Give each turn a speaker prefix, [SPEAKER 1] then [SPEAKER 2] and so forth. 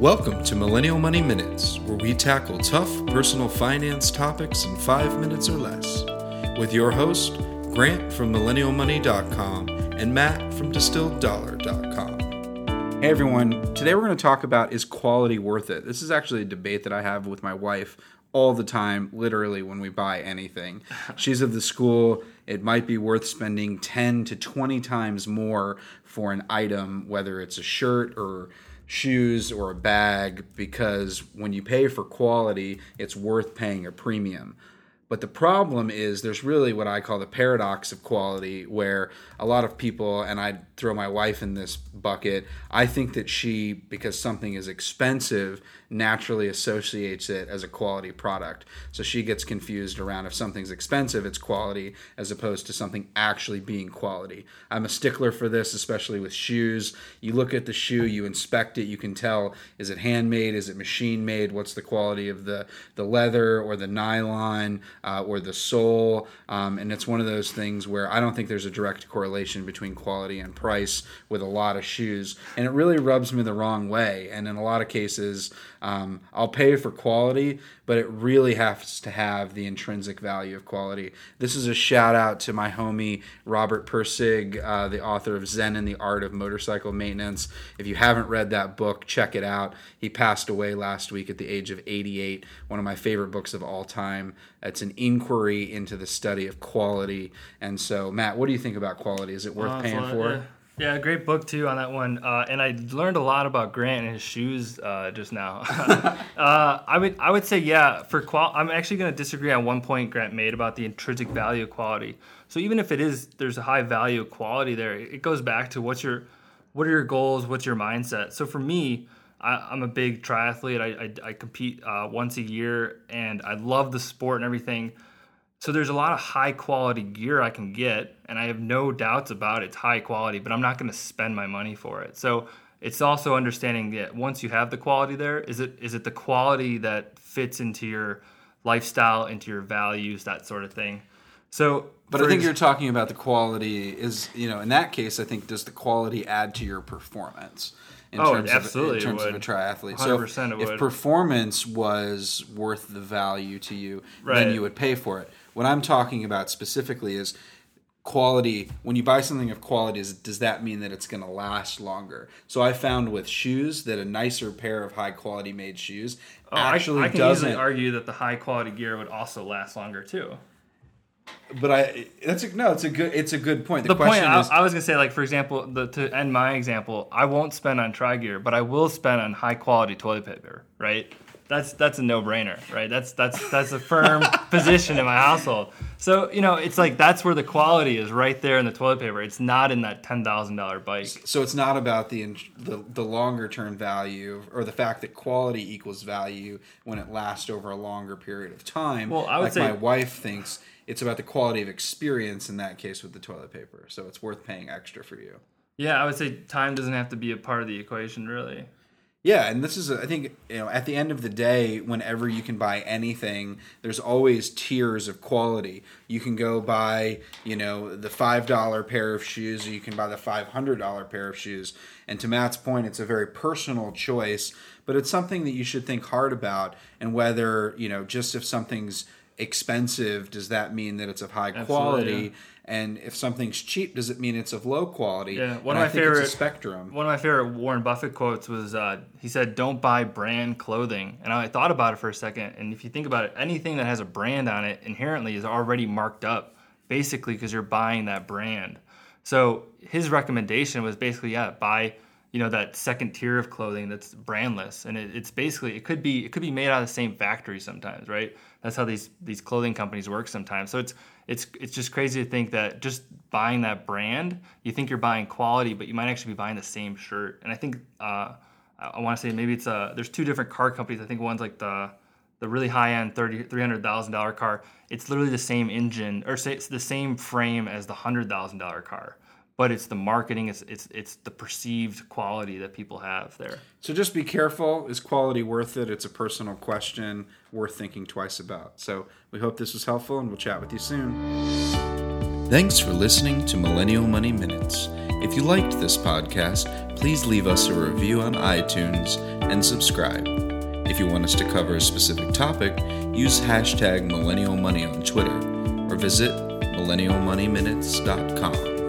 [SPEAKER 1] Welcome to Millennial Money Minutes, where we tackle tough personal finance topics in five minutes or less. With your host, Grant from MillennialMoney.com and Matt from DistilledDollar.com.
[SPEAKER 2] Hey everyone, today we're going to talk about is quality worth it? This is actually a debate that I have with my wife all the time, literally, when we buy anything. She's of the school, it might be worth spending 10 to 20 times more for an item, whether it's a shirt or shoes or a bag because when you pay for quality, it's worth paying a premium. But the problem is there's really what I call the paradox of quality, where a lot of people, and I throw my wife in this bucket, I think that she, because something is expensive, naturally associates it as a quality product. So she gets confused around if something's expensive, it's quality, as opposed to something actually being quality. I'm a stickler for this, especially with shoes. You look at the shoe, you inspect it, you can tell is it handmade, is it machine made, what's the quality of the, the leather or the nylon uh, or the sole. Um, and it's one of those things where I don't think there's a direct correlation between quality and price with a lot of shoes. And it really rubs me the wrong way. And in a lot of cases, um, I'll pay for quality, but it really has to have the intrinsic value of quality. This is a shout out to my homie Robert Pirsig, uh, the author of Zen and the Art of Motorcycle Maintenance. If you haven't read that book, check it out. He passed away last week at the age of 88. One of my favorite books of all time. It's an inquiry into the study of quality. And so, Matt, what do you think about quality? Is it worth
[SPEAKER 3] Uh,
[SPEAKER 2] paying for?
[SPEAKER 3] Yeah. Yeah, great book too on that one. Uh, and I learned a lot about Grant and his shoes uh, just now. uh, I would I would say yeah for qual. I'm actually going to disagree on one point Grant made about the intrinsic value of quality. So even if it is there's a high value of quality there, it goes back to what's your what are your goals, what's your mindset. So for me, I, I'm a big triathlete. I I, I compete uh, once a year, and I love the sport and everything. So there's a lot of high quality gear I can get, and I have no doubts about it's high quality, but I'm not going to spend my money for it. So it's also understanding that once you have the quality there, is it is it the quality that fits into your lifestyle, into your values, that sort of thing. So,
[SPEAKER 2] But I think
[SPEAKER 3] ex-
[SPEAKER 2] you're talking about the quality is, you know, in that case, I think does the quality add to your performance? In
[SPEAKER 3] Oh,
[SPEAKER 2] terms
[SPEAKER 3] absolutely
[SPEAKER 2] Of, in terms of a triathlete. So
[SPEAKER 3] 100% it
[SPEAKER 2] if
[SPEAKER 3] would.
[SPEAKER 2] performance was worth the value to you, then you would pay for it. What I'm talking about specifically is quality. When you buy something of quality, is, does that mean that it's going to last longer? So I found with shoes that a nicer pair of high quality made shoes
[SPEAKER 3] Oh, I-
[SPEAKER 2] actually
[SPEAKER 3] I, can
[SPEAKER 2] doesn't.
[SPEAKER 3] easily argue that the high quality gear would also last longer too.
[SPEAKER 2] But I that's a, no, it's a good it's a good point. The,
[SPEAKER 3] the point
[SPEAKER 2] question
[SPEAKER 3] I,
[SPEAKER 2] is
[SPEAKER 3] I was gonna say, like for example, the, to end my example, I won't spend on tri gear, but I will spend on high quality toilet paper. Right? That's that's a no brainer, right? That's that's that's a firm position in my household. So you know, it's like that's where the quality is, right there in the toilet paper. It's not in that ten thousand dollar bike.
[SPEAKER 2] So it's not about the, the the longer term value or the fact that quality equals value when it lasts over a longer period of time.
[SPEAKER 3] Well, I would
[SPEAKER 2] like
[SPEAKER 3] say-
[SPEAKER 2] my wife thinks it's about the quality of experience in that case with the toilet paper. So it's worth paying extra for you.
[SPEAKER 3] Yeah, I would say time doesn't have to be a part of the equation, really.
[SPEAKER 2] Yeah, and this is I think you know at the end of the day, whenever you can buy anything, there's always tiers of quality. You can go buy you know the five dollar pair of shoes, or you can buy the five hundred dollar pair of shoes. And to Matt's point, it's a very personal choice, but it's something that you should think hard about. And whether you know just if something's expensive, does that mean that it's of high quality?
[SPEAKER 3] yeah.
[SPEAKER 2] And if something's cheap, does it mean it's of low quality?
[SPEAKER 3] Yeah, one
[SPEAKER 2] And
[SPEAKER 3] of
[SPEAKER 2] I
[SPEAKER 3] my favorite-
[SPEAKER 2] a spectrum.
[SPEAKER 3] One of my favorite Warren Buffett quotes was uh, he said, "Don't buy brand clothing." And I thought about it for a second, and if you think about it, anything that has a brand on it inherently is already marked up, basically because you're buying that brand. So his recommendation was basically, yeah, buy you know that second tier of clothing that's brandless, and it, it's basically it could be it could be made out of the same factory sometimes, right? That's how these these clothing companies work sometimes. So it's it's it's just crazy to think that just buying that brand, you think you're buying quality, but you might actually be buying the same shirt. And I think uh, I, want to say maybe it's uh there's two different car companies. I think one's like the the really high end thirty three hundred thousand dollar car. It's literally the same engine or say it's the same frame as the hundred thousand dollar car but it's the marketing, it's it's it's the perceived quality that people have there.
[SPEAKER 2] So just be careful. Is quality worth it? It's a personal question worth thinking twice about. So we hope this was helpful, and we'll chat with you soon. Thanks for listening to Millennial Money Minutes. If you liked this podcast, please leave us a review on iTunes and subscribe. If you want us to cover a specific topic, use hashtag millennial money on Twitter or visit millennialmoneyminutes.com.